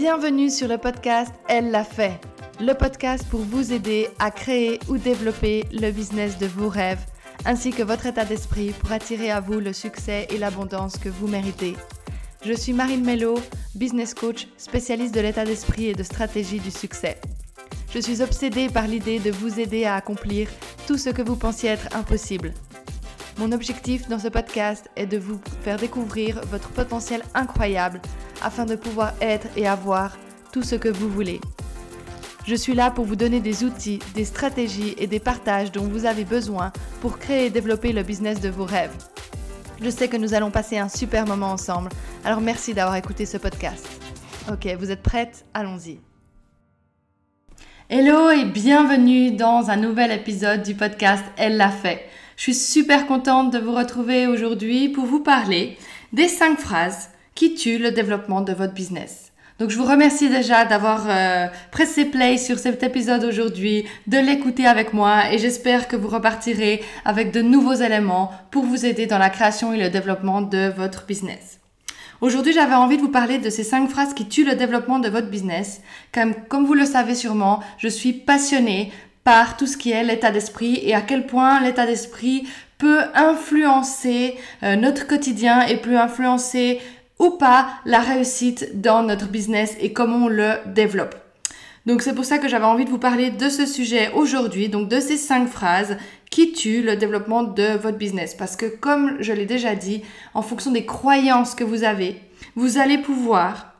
Bienvenue sur le podcast Elle l'a fait, le podcast pour vous aider à créer ou développer le business de vos rêves, ainsi que votre état d'esprit pour attirer à vous le succès et l'abondance que vous méritez. Je suis Marine Mello, business coach, spécialiste de l'état d'esprit et de stratégie du succès. Je suis obsédée par l'idée de vous aider à accomplir tout ce que vous pensiez être impossible. Mon objectif dans ce podcast est de vous faire découvrir votre potentiel incroyable afin de pouvoir être et avoir tout ce que vous voulez. Je suis là pour vous donner des outils, des stratégies et des partages dont vous avez besoin pour créer et développer le business de vos rêves. Je sais que nous allons passer un super moment ensemble, alors merci d'avoir écouté ce podcast. Ok, vous êtes prêtes? Allons-y. Hello et bienvenue dans un nouvel épisode du podcast Elle l'a fait. Je suis super contente de vous retrouver aujourd'hui pour vous parler des 5 phrases qui tue le développement de votre business. Donc je vous remercie déjà d'avoir euh, pressé play sur cet épisode aujourd'hui, de l'écouter avec moi et j'espère que vous repartirez avec de nouveaux éléments pour vous aider dans la création et le développement de votre business. Aujourd'hui, j'avais envie de vous parler de ces cinq phrases qui tuent le développement de votre business. Comme, comme vous le savez sûrement, je suis passionnée par tout ce qui est l'état d'esprit et à quel point l'état d'esprit peut influencer euh, notre quotidien et peut influencer ou pas la réussite dans notre business et comment on le développe. Donc c'est pour ça que j'avais envie de vous parler de ce sujet aujourd'hui, donc de ces cinq phrases qui tuent le développement de votre business. Parce que comme je l'ai déjà dit, en fonction des croyances que vous avez, vous allez pouvoir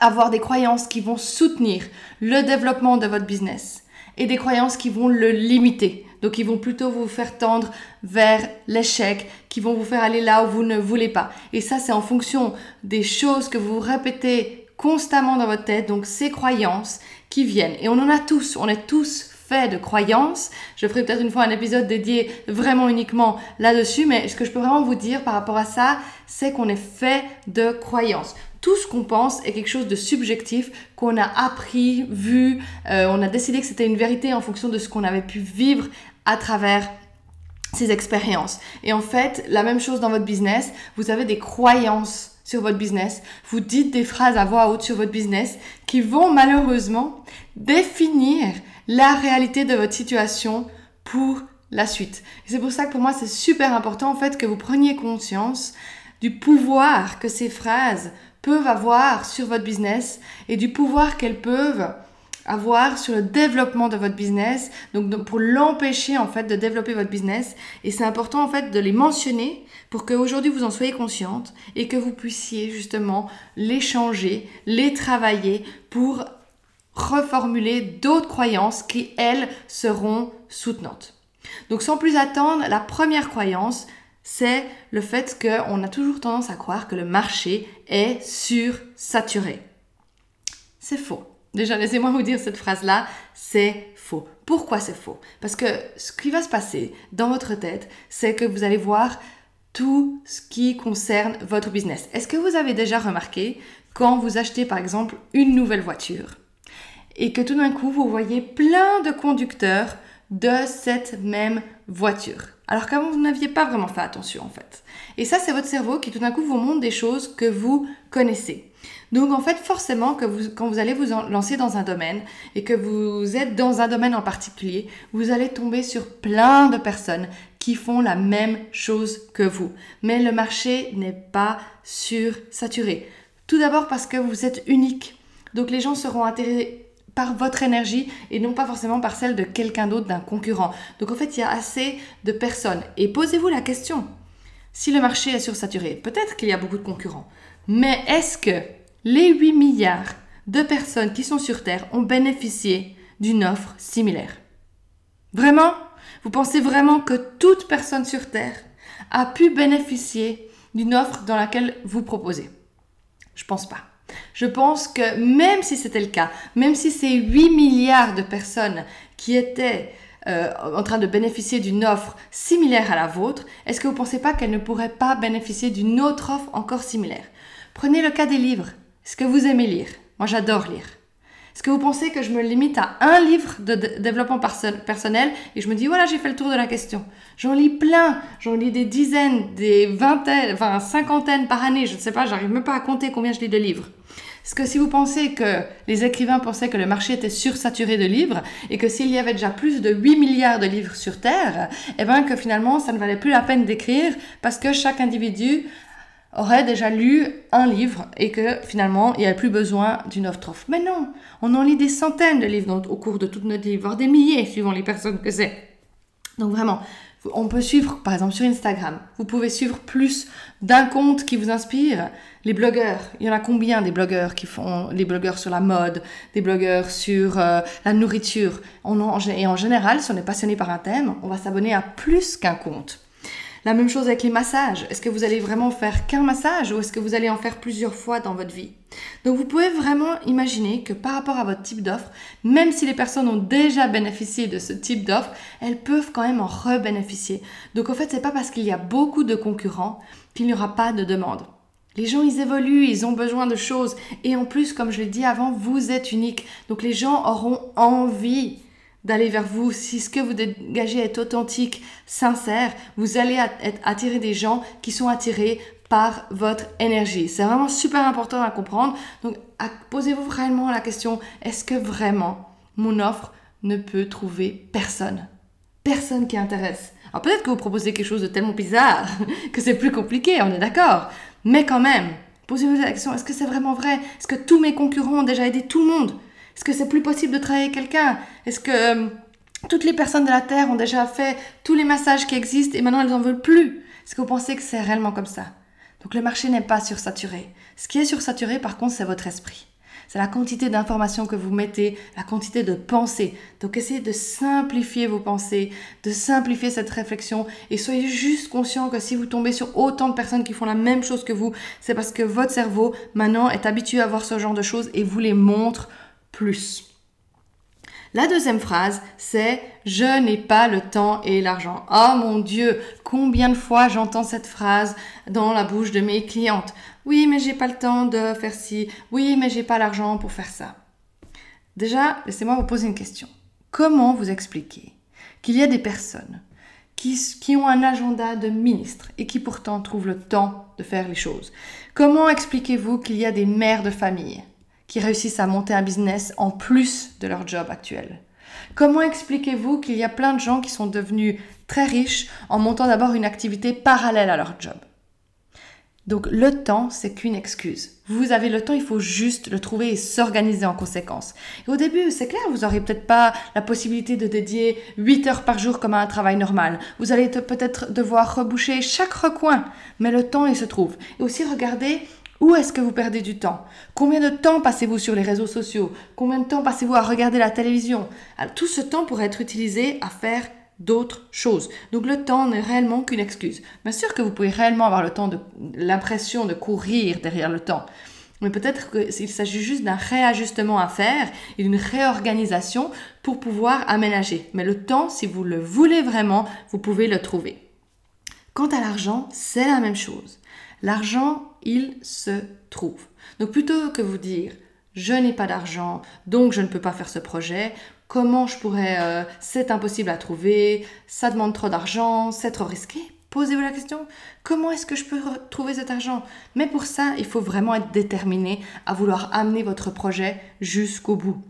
avoir des croyances qui vont soutenir le développement de votre business et des croyances qui vont le limiter. Donc ils vont plutôt vous faire tendre vers l'échec, qui vont vous faire aller là où vous ne voulez pas. Et ça, c'est en fonction des choses que vous répétez constamment dans votre tête, donc ces croyances qui viennent. Et on en a tous, on est tous faits de croyances. Je ferai peut-être une fois un épisode dédié vraiment uniquement là-dessus, mais ce que je peux vraiment vous dire par rapport à ça, c'est qu'on est fait de croyances tout ce qu'on pense est quelque chose de subjectif qu'on a appris, vu, euh, on a décidé que c'était une vérité en fonction de ce qu'on avait pu vivre à travers ces expériences. Et en fait, la même chose dans votre business, vous avez des croyances sur votre business, vous dites des phrases à voix haute sur votre business qui vont malheureusement définir la réalité de votre situation pour la suite. C'est pour ça que pour moi c'est super important en fait que vous preniez conscience du pouvoir que ces phrases peuvent avoir sur votre business et du pouvoir qu'elles peuvent avoir sur le développement de votre business, donc pour l'empêcher en fait de développer votre business. Et c'est important en fait de les mentionner pour qu'aujourd'hui vous en soyez consciente et que vous puissiez justement les changer, les travailler pour reformuler d'autres croyances qui elles seront soutenantes. Donc sans plus attendre, la première croyance, c'est le fait qu'on a toujours tendance à croire que le marché est sursaturé. C'est faux. Déjà, laissez-moi vous dire cette phrase-là, c'est faux. Pourquoi c'est faux? Parce que ce qui va se passer dans votre tête, c'est que vous allez voir tout ce qui concerne votre business. Est-ce que vous avez déjà remarqué quand vous achetez par exemple une nouvelle voiture et que tout d'un coup vous voyez plein de conducteurs de cette même voiture? Alors qu'avant vous n'aviez pas vraiment fait attention en fait. Et ça c'est votre cerveau qui tout d'un coup vous montre des choses que vous connaissez. Donc en fait, forcément, que vous, quand vous allez vous lancer dans un domaine et que vous êtes dans un domaine en particulier, vous allez tomber sur plein de personnes qui font la même chose que vous. Mais le marché n'est pas sursaturé. Tout d'abord parce que vous êtes unique. Donc les gens seront intéressés par votre énergie et non pas forcément par celle de quelqu'un d'autre, d'un concurrent. Donc en fait, il y a assez de personnes. Et posez-vous la question, si le marché est sursaturé, peut-être qu'il y a beaucoup de concurrents, mais est-ce que les 8 milliards de personnes qui sont sur Terre ont bénéficié d'une offre similaire. Vraiment? Vous pensez vraiment que toute personne sur Terre a pu bénéficier d'une offre dans laquelle vous proposez? Je pense pas. Je pense que même si c'était le cas, même si ces 8 milliards de personnes qui étaient euh, en train de bénéficier d'une offre similaire à la vôtre, est-ce que vous ne pensez pas qu'elles ne pourraient pas bénéficier d'une autre offre encore similaire? Prenez le cas des livres. Est-ce que vous aimez lire? Moi, j'adore lire. Est-ce que vous pensez que je me limite à un livre de développement personnel et je me dis voilà j'ai fait le tour de la question J'en lis plein, j'en lis des dizaines, des vingtaines, enfin cinquantaines par année, je ne sais pas, j'arrive même pas à compter combien je lis de livres. Est-ce que si vous pensez que les écrivains pensaient que le marché était sursaturé de livres et que s'il y avait déjà plus de 8 milliards de livres sur Terre, eh bien que finalement ça ne valait plus la peine d'écrire parce que chaque individu aurait déjà lu un livre et que finalement il n'y avait plus besoin d'une offre Mais non, on en lit des centaines de livres au cours de toute notre vie, voire des milliers suivant les personnes que c'est. Donc vraiment, on peut suivre, par exemple sur Instagram, vous pouvez suivre plus d'un compte qui vous inspire. Les blogueurs, il y en a combien des blogueurs qui font, les blogueurs sur la mode, des blogueurs sur euh, la nourriture? et en général, si on est passionné par un thème, on va s'abonner à plus qu'un compte. La même chose avec les massages. Est-ce que vous allez vraiment faire qu'un massage ou est-ce que vous allez en faire plusieurs fois dans votre vie? Donc vous pouvez vraiment imaginer que par rapport à votre type d'offre, même si les personnes ont déjà bénéficié de ce type d'offre, elles peuvent quand même en rebénéficier. Donc en fait, c'est pas parce qu'il y a beaucoup de concurrents qu'il n'y aura pas de demande. Les gens, ils évoluent, ils ont besoin de choses. Et en plus, comme je l'ai dit avant, vous êtes unique. Donc les gens auront envie d'aller vers vous. Si ce que vous dégagez est authentique, sincère, vous allez attirer des gens qui sont attirés par votre énergie. C'est vraiment super important à comprendre. Donc, posez-vous vraiment la question, est-ce que vraiment mon offre ne peut trouver personne? Personne qui intéresse. Alors peut-être que vous proposez quelque chose de tellement bizarre que c'est plus compliqué, on est d'accord. Mais quand même, posez-vous la question, est-ce que c'est vraiment vrai? Est-ce que tous mes concurrents ont déjà aidé tout le monde? Est-ce que c'est plus possible de travailler quelqu'un? Est-ce que euh, toutes les personnes de la Terre ont déjà fait tous les massages qui existent et maintenant elles n'en veulent plus? Est-ce que vous pensez que c'est réellement comme ça? Donc le marché n'est pas sursaturé. Ce qui est sursaturé par contre c'est votre esprit. C'est la quantité d'informations que vous mettez, la quantité de pensées. Donc essayez de simplifier vos pensées, de simplifier cette réflexion et soyez juste conscient que si vous tombez sur autant de personnes qui font la même chose que vous, c'est parce que votre cerveau maintenant est habitué à voir ce genre de choses et vous les montre plus. La deuxième phrase, c'est je n'ai pas le temps et l'argent. Oh mon Dieu, combien de fois j'entends cette phrase dans la bouche de mes clientes. Oui, mais j'ai pas le temps de faire ci. Oui, mais j'ai pas l'argent pour faire ça. Déjà, laissez-moi vous poser une question. Comment vous expliquer qu'il y a des personnes qui, qui, ont un agenda de ministre et qui pourtant trouvent le temps de faire les choses? Comment expliquez-vous qu'il y a des mères de famille qui réussissent à monter un business en plus de leur job actuel Comment expliquez-vous qu'il y a plein de gens qui sont devenus très riches en montant d'abord une activité parallèle à leur job? Donc le temps, c'est qu'une excuse. Vous avez le temps, il faut juste le trouver et s'organiser en conséquence. Et au début, c'est clair, vous n'aurez peut-être pas la possibilité de dédier 8 heures par jour comme à un travail normal. Vous allez peut-être devoir reboucher chaque recoin, mais le temps, il se trouve. Et aussi regardez où est-ce que vous perdez du temps? Combien de temps passez-vous sur les réseaux sociaux? Combien de temps passez-vous à regarder la télévision? Tout ce temps pourrait être utilisé à faire d'autres choses. Donc le temps n'est réellement qu'une excuse. Bien sûr que vous pouvez réellement avoir le temps de l'impression de courir derrière le temps. Mais peut-être qu'il s'agit juste d'un réajustement à faire et d'une réorganisation pour pouvoir aménager. Mais le temps, si vous le voulez vraiment, vous pouvez le trouver. Quant à l'argent, c'est la même chose. L'argent, il se trouve. Donc plutôt que vous dire je n'ai pas d'argent, donc je ne peux pas faire ce projet, comment je pourrais, euh, c'est impossible à trouver, ça demande trop d'argent, c'est trop risqué? Posez-vous la question, comment est-ce que je peux trouver cet argent? Mais pour ça, il faut vraiment être déterminé à vouloir amener votre projet jusqu'au bout.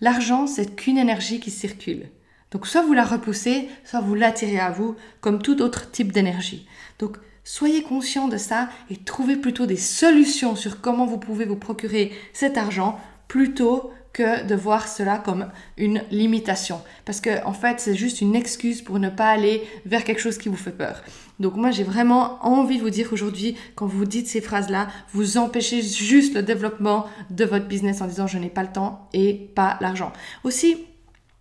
L'argent, c'est qu'une énergie qui circule. Donc soit vous la repoussez, soit vous l'attirez à vous, comme tout autre type d'énergie. Donc Soyez conscient de ça et trouvez plutôt des solutions sur comment vous pouvez vous procurer cet argent plutôt que de voir cela comme une limitation. Parce que en fait, c'est juste une excuse pour ne pas aller vers quelque chose qui vous fait peur. Donc moi, j'ai vraiment envie de vous dire qu'aujourd'hui, quand vous dites ces phrases-là, vous empêchez juste le développement de votre business en disant je n'ai pas le temps et pas l'argent. Aussi,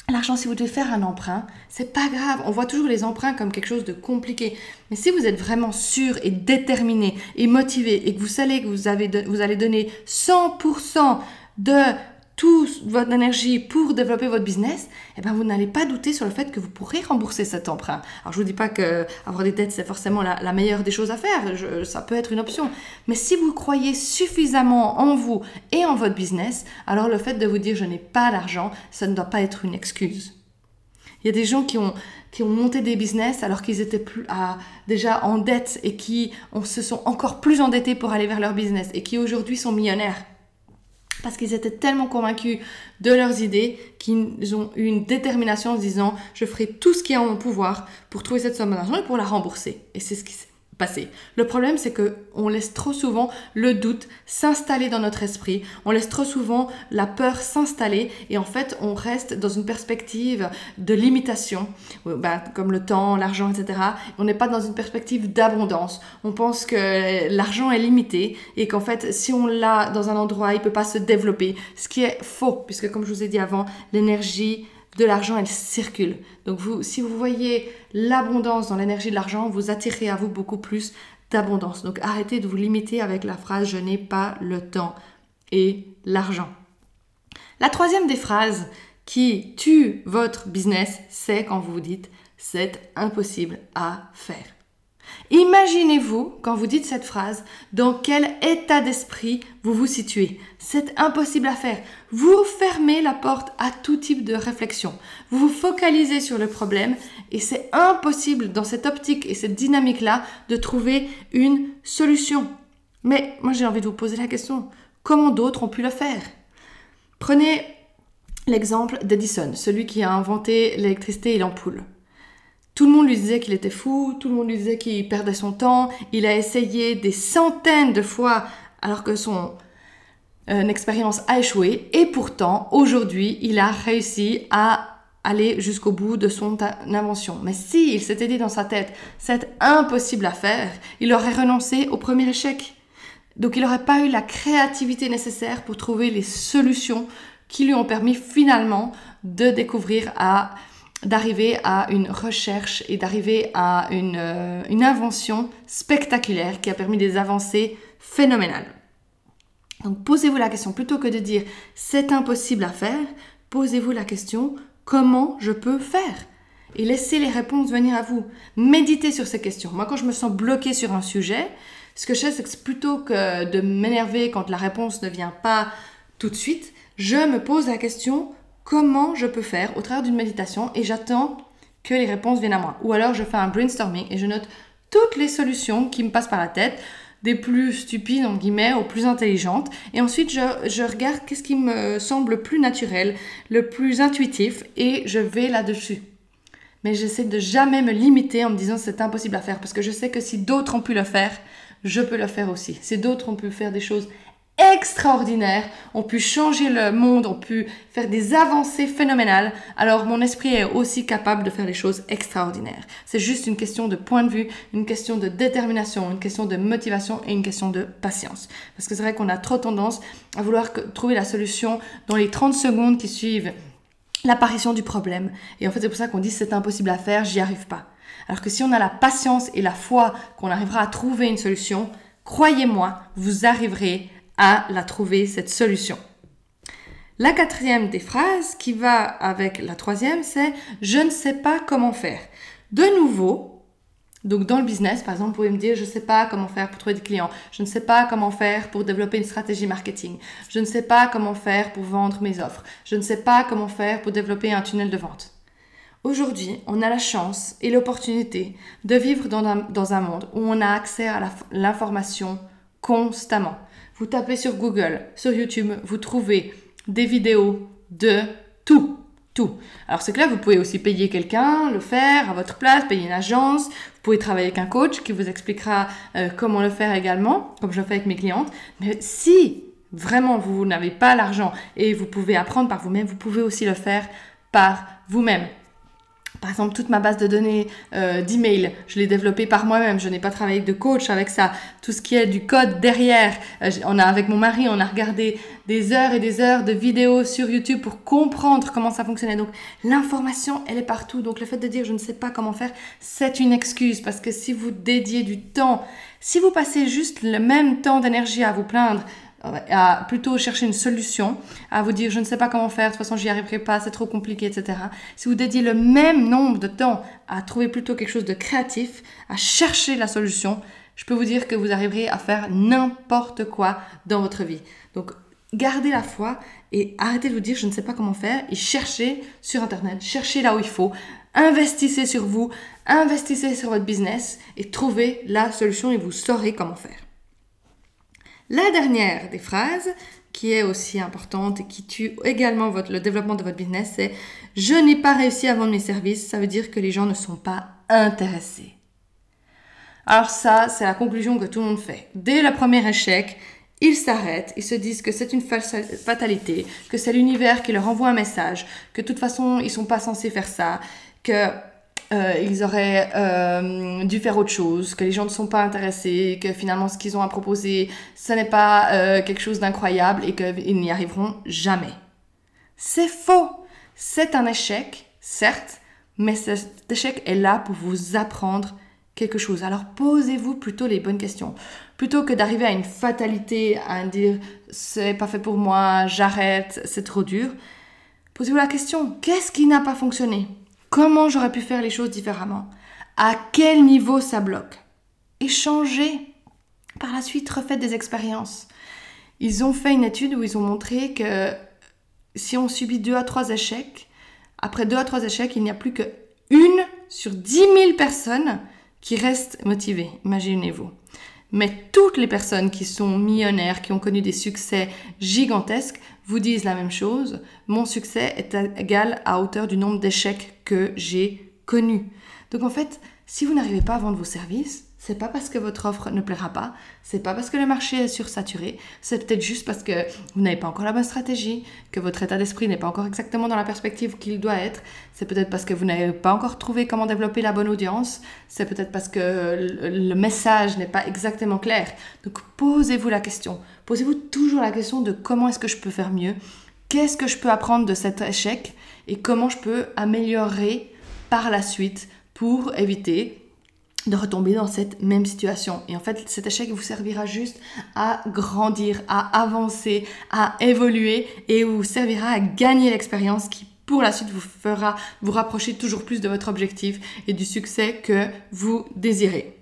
L'argent, si vous devez faire un emprunt, c'est pas grave. On voit toujours les emprunts comme quelque chose de compliqué. Mais si vous êtes vraiment sûr et déterminé et motivé et que vous savez que vous, avez vous allez donner 100% de toute votre énergie pour développer votre business, eh ben vous n'allez pas douter sur le fait que vous pourrez rembourser cet emprunt. Alors je vous dis pas que avoir des dettes c'est forcément la, meilleure des choses à faire, ça peut être une option. Mais si vous croyez suffisamment en vous et en votre business, alors le fait de vous dire je n'ai pas d'argent, ça ne doit pas être une excuse. Il y a des gens qui ont, qui ont monté des business alors qu'ils étaient plus, déjà en dette et qui se sont encore plus endettés pour aller vers leur business et qui aujourd'hui sont millionnaires. Parce qu'ils étaient tellement convaincus de leurs idées qu'ils ont eu une détermination en se disant je ferai tout ce qui est en mon pouvoir pour trouver cette somme d'argent et pour la rembourser. Et c'est ce qui le problème, c'est que on laisse trop souvent le doute s'installer dans notre esprit. On laisse trop souvent la peur s'installer et en fait, on reste dans une perspective de limitation, ben, comme le temps, l'argent, etc. On n'est pas dans une perspective d'abondance. On pense que l'argent est limité et qu'en fait, si on l'a dans un endroit, il peut pas se développer. Ce qui est faux, puisque comme je vous ai dit avant, l'énergie de l'argent, elle circule. Donc vous, si vous voyez l'abondance dans l'énergie de l'argent, vous attirez à vous beaucoup plus d'abondance. Donc arrêtez de vous limiter avec la phrase je n'ai pas le temps et l'argent. La troisième des phrases qui tue votre business, c'est quand vous vous dites c'est impossible à faire. Imaginez-vous, quand vous dites cette phrase, dans quel état d'esprit vous vous situez. C'est impossible à faire. Vous fermez la porte à tout type de réflexion. Vous vous focalisez sur le problème et c'est impossible dans cette optique et cette dynamique-là de trouver une solution. Mais moi j'ai envie de vous poser la question, comment d'autres ont pu le faire? Prenez l'exemple d'Edison, celui qui a inventé l'électricité et l'ampoule. Tout le monde lui disait qu'il était fou, tout le monde lui disait qu'il perdait son temps, il a essayé des centaines de fois alors que son euh, expérience a échoué et pourtant aujourd'hui il a réussi à aller jusqu'au bout de son invention. Mais si il s'était dit dans sa tête c'est impossible à faire, il aurait renoncé au premier échec. Donc il n'aurait pas eu la créativité nécessaire pour trouver les solutions qui lui ont permis finalement de découvrir à d'arriver à une recherche et d'arriver à une, euh, une, invention spectaculaire qui a permis des avancées phénoménales. Donc posez-vous la question, plutôt que de dire c'est impossible à faire, posez-vous la question comment je peux faire? Et laissez les réponses venir à vous. Méditez sur ces questions. Moi quand je me sens bloqué sur un sujet, ce que je fais c'est que plutôt que de m'énerver quand la réponse ne vient pas tout de suite, je me pose la question comment je peux faire au travers d'une méditation et j'attends que les réponses viennent à moi. Ou alors je fais un brainstorming et je note toutes les solutions qui me passent par la tête, des plus stupides en guillemets aux plus intelligentes. Et ensuite je, je regarde qu'est-ce qui me semble le plus naturel, le plus intuitif et je vais là-dessus. Mais j'essaie de jamais me limiter en me disant c'est impossible à faire parce que je sais que si d'autres ont pu le faire, je peux le faire aussi. Si d'autres ont pu faire des choses extraordinaires, ont pu changer le monde, ont pu faire des avancées phénoménales, alors mon esprit est aussi capable de faire des choses extraordinaires. C'est juste une question de point de vue, une question de détermination, une question de motivation et une question de patience. Parce que c'est vrai qu'on a trop tendance à vouloir trouver la solution dans les 30 secondes qui suivent l'apparition du problème. Et en fait, c'est pour ça qu'on dit c'est impossible à faire, j'y arrive pas. Alors que si on a la patience et la foi qu'on arrivera à trouver une solution, croyez-moi, vous arriverez à la trouver, cette solution. La quatrième des phrases qui va avec la troisième, c'est je ne sais pas comment faire. De nouveau, donc dans le business, par exemple, vous pouvez me dire je ne sais pas comment faire pour trouver des clients, je ne sais pas comment faire pour développer une stratégie marketing, je ne sais pas comment faire pour vendre mes offres, je ne sais pas comment faire pour développer un tunnel de vente. Aujourd'hui, on a la chance et l'opportunité de vivre dans un, dans un monde où on a accès à l'information constamment. Vous tapez sur Google, sur YouTube, vous trouvez des vidéos de tout. Tout. Alors c'est que là, vous pouvez aussi payer quelqu'un, le faire à votre place, payer une agence. Vous pouvez travailler avec un coach qui vous expliquera euh, comment le faire également, comme je fais avec mes clientes. Mais si vraiment vous n'avez pas l'argent et vous pouvez apprendre par vous-même, vous pouvez aussi le faire par vous-même. Par exemple, toute ma base de données euh, d'email, je l'ai développée par moi-même. Je n'ai pas travaillé de coach avec ça. Tout ce qui est du code derrière, euh, on avec mon mari, on a regardé des heures et des heures de vidéos sur YouTube pour comprendre comment ça fonctionnait. Donc l'information, elle est partout. Donc le fait de dire je ne sais pas comment faire, c'est une excuse parce que si vous dédiez du temps, si vous passez juste le même temps d'énergie à vous plaindre à plutôt chercher une solution, à vous dire je ne sais pas comment faire, de toute façon j'y arriverai pas, c'est trop compliqué, etc. Si vous dédiez le même nombre de temps à trouver plutôt quelque chose de créatif, à chercher la solution, je peux vous dire que vous arriverez à faire n'importe quoi dans votre vie. Donc gardez la foi et arrêtez de vous dire je ne sais pas comment faire et cherchez sur Internet, cherchez là où il faut, investissez sur vous, investissez sur votre business et trouvez la solution et vous saurez comment faire. La dernière des phrases qui est aussi importante et qui tue également le développement de votre business, c'est je n'ai pas réussi à vendre mes services, ça veut dire que les gens ne sont pas intéressés. Alors ça, c'est la conclusion que tout le monde fait. Dès le premier échec, ils s'arrêtent, ils se disent que c'est une fatalité, que c'est l'univers qui leur envoie un message, que de toute façon, ils sont pas censés faire ça, que euh, ils auraient euh, dû faire autre chose, que les gens ne sont pas intéressés, que finalement ce qu'ils ont à proposer, ce n'est pas euh, quelque chose d'incroyable et qu'ils n'y arriveront jamais. C'est faux. C'est un échec, certes, mais cet échec est là pour vous apprendre quelque chose. Alors posez-vous plutôt les bonnes questions. Plutôt que d'arriver à une fatalité, à dire c'est pas fait pour moi, j'arrête, c'est trop dur. Posez-vous la question, qu'est-ce qui n'a pas fonctionné? Comment j'aurais pu faire les choses différemment? À quel niveau ça bloque? Et changez. Par la suite, refaites des expériences. Ils ont fait une étude où ils ont montré que si on subit deux à trois échecs, après deux à trois échecs, il n'y a plus que une sur dix mille personnes qui restent motivées. Imaginez-vous. Mais toutes les personnes qui sont millionnaires, qui ont connu des succès gigantesques, vous disent la même chose. Mon succès est égal à hauteur du nombre d'échecs que j'ai connus. Donc en fait, si vous n'arrivez pas à vendre vos services, c'est pas parce que votre offre ne plaira pas, c'est pas parce que le marché est sursaturé, c'est peut-être juste parce que vous n'avez pas encore la bonne stratégie, que votre état d'esprit n'est pas encore exactement dans la perspective qu'il doit être, c'est peut-être parce que vous n'avez pas encore trouvé comment développer la bonne audience, c'est peut-être parce que le message n'est pas exactement clair. Donc posez-vous la question, posez-vous toujours la question de comment est-ce que je peux faire mieux, qu'est-ce que je peux apprendre de cet échec et comment je peux améliorer par la suite pour éviter de retomber dans cette même situation. Et en fait, cet échec vous servira juste à grandir, à avancer, à évoluer et vous servira à gagner l'expérience qui pour la suite vous fera vous rapprocher toujours plus de votre objectif et du succès que vous désirez.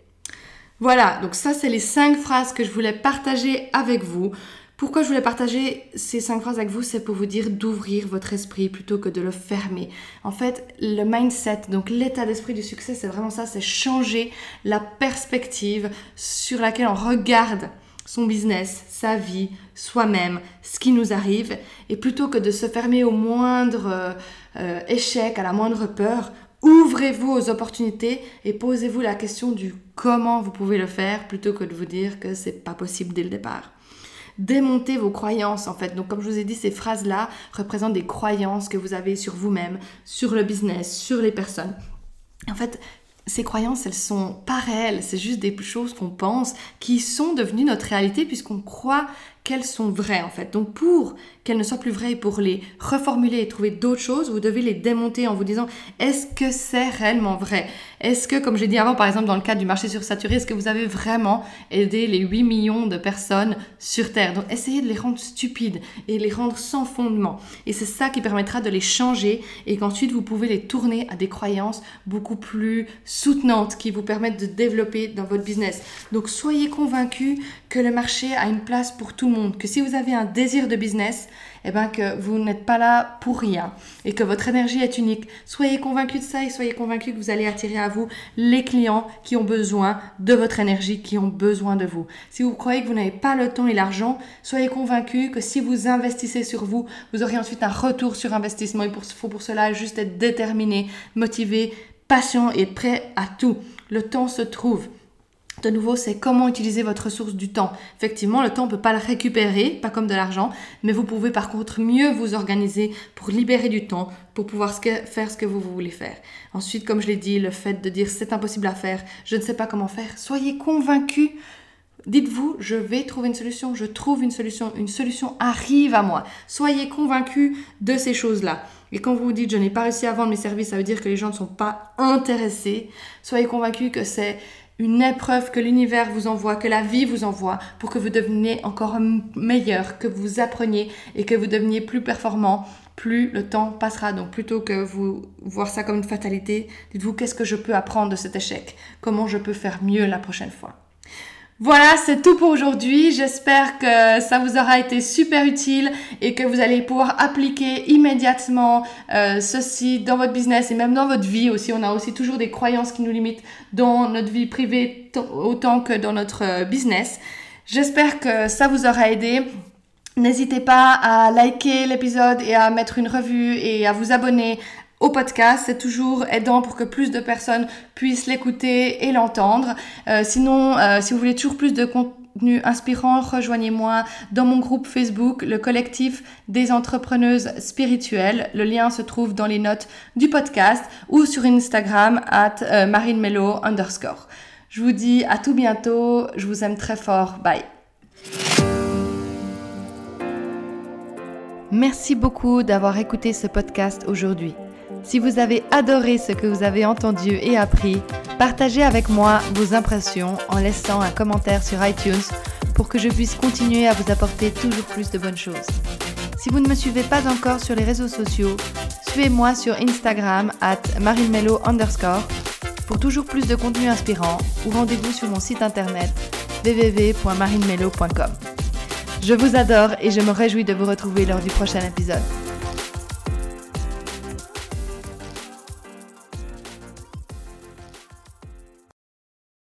Voilà, donc ça c'est les cinq phrases que je voulais partager avec vous. Pourquoi je voulais partager ces cinq phrases avec vous C'est pour vous dire d'ouvrir votre esprit plutôt que de le fermer. En fait, le mindset, donc l'état d'esprit du succès, c'est vraiment ça, c'est changer la perspective sur laquelle on regarde son business, sa vie, soi-même, ce qui nous arrive. Et plutôt que de se fermer au moindre euh, échec, à la moindre peur, ouvrez-vous aux opportunités et posez-vous la question du comment vous pouvez le faire plutôt que de vous dire que c'est pas possible dès le départ démonter vos croyances en fait. Donc comme je vous ai dit, ces phrases-là représentent des croyances que vous avez sur vous-même, sur le business, sur les personnes. En fait, ces croyances, elles sont pas réelles, c'est juste des choses qu'on pense qui sont devenues notre réalité puisqu'on croit qu'elles sont vraies en fait. Donc pour qu'elles ne soient plus vraies, pour les reformuler et trouver d'autres choses, vous devez les démonter en vous disant est-ce que c'est réellement vrai? Est-ce que, comme j'ai dit avant, par exemple dans le cas du marché sursaturé, est-ce que vous avez vraiment aidé les 8 millions de personnes sur Terre? Donc essayez de les rendre stupides et les rendre sans fondement. Et c'est ça qui permettra de les changer et qu'ensuite vous pouvez les tourner à des croyances beaucoup plus soutenantes qui vous permettent de développer dans votre business. Donc soyez convaincus que le marché a une place pour tout le monde, que si vous avez un désir de business, eh ben que vous n'êtes pas là pour rien et que votre énergie est unique. Soyez convaincus de ça et soyez convaincus que vous allez attirer à vous les clients qui ont besoin de votre énergie, qui ont besoin de vous. Si vous croyez que vous n'avez pas le temps et l'argent, soyez convaincus que si vous investissez sur vous, vous aurez ensuite un retour sur investissement. Il faut pour cela juste être déterminé, motivé, patient et prêt à tout. Le temps se trouve. De nouveau, c'est comment utiliser votre ressource du temps. Effectivement, le temps, on ne peut pas le récupérer, pas comme de l'argent, mais vous pouvez par contre mieux vous organiser pour libérer du temps, pour pouvoir faire ce que vous, voulez faire. Ensuite, comme je l'ai dit, le fait de dire c'est impossible à faire, je ne sais pas comment faire, soyez convaincus. Dites-vous, je vais trouver une solution, je trouve une solution, une solution arrive à moi. Soyez convaincus de ces choses-là. Et quand vous vous dites je n'ai pas réussi à vendre mes services, ça veut dire que les gens ne sont pas intéressés. Soyez convaincus que c'est une épreuve que l'univers vous envoie, que la vie vous envoie pour que vous deveniez encore meilleur, que vous appreniez et que vous deveniez plus performant, plus le temps passera. Donc plutôt que vous voir ça comme une fatalité, dites-vous qu'est-ce que je peux apprendre de cet échec? Comment je peux faire mieux la prochaine fois? Voilà, c'est tout pour aujourd'hui. J'espère que ça vous aura été super utile et que vous allez pouvoir appliquer immédiatement euh, ceci dans votre business et même dans votre vie aussi. On a aussi toujours des croyances qui nous limitent dans notre vie privée autant que dans notre euh, business. J'espère que ça vous aura aidé. N'hésitez pas à liker l'épisode et à mettre une revue et à vous abonner au podcast. C'est toujours aidant pour que plus de personnes puissent l'écouter et l'entendre. Euh, sinon, euh, si vous voulez toujours plus de contenu inspirant, rejoignez-moi dans mon groupe Facebook, le collectif des entrepreneuses spirituelles. Le lien se trouve dans les notes du podcast ou sur Instagram at euh, marinemelo underscore. Je vous dis à tout bientôt. Je vous aime très fort. Bye. Merci beaucoup d'avoir écouté ce podcast aujourd'hui. Si vous avez adoré ce que vous avez entendu et appris, partagez avec moi vos impressions en laissant un commentaire sur iTunes pour que je puisse continuer à vous apporter toujours plus de bonnes choses. Si vous ne me suivez pas encore sur les réseaux sociaux, suivez-moi sur Instagram at underscore pour toujours plus de contenu inspirant ou rendez-vous sur mon site internet www.marinemelo.com. Je vous adore et je me réjouis de vous retrouver lors du prochain épisode.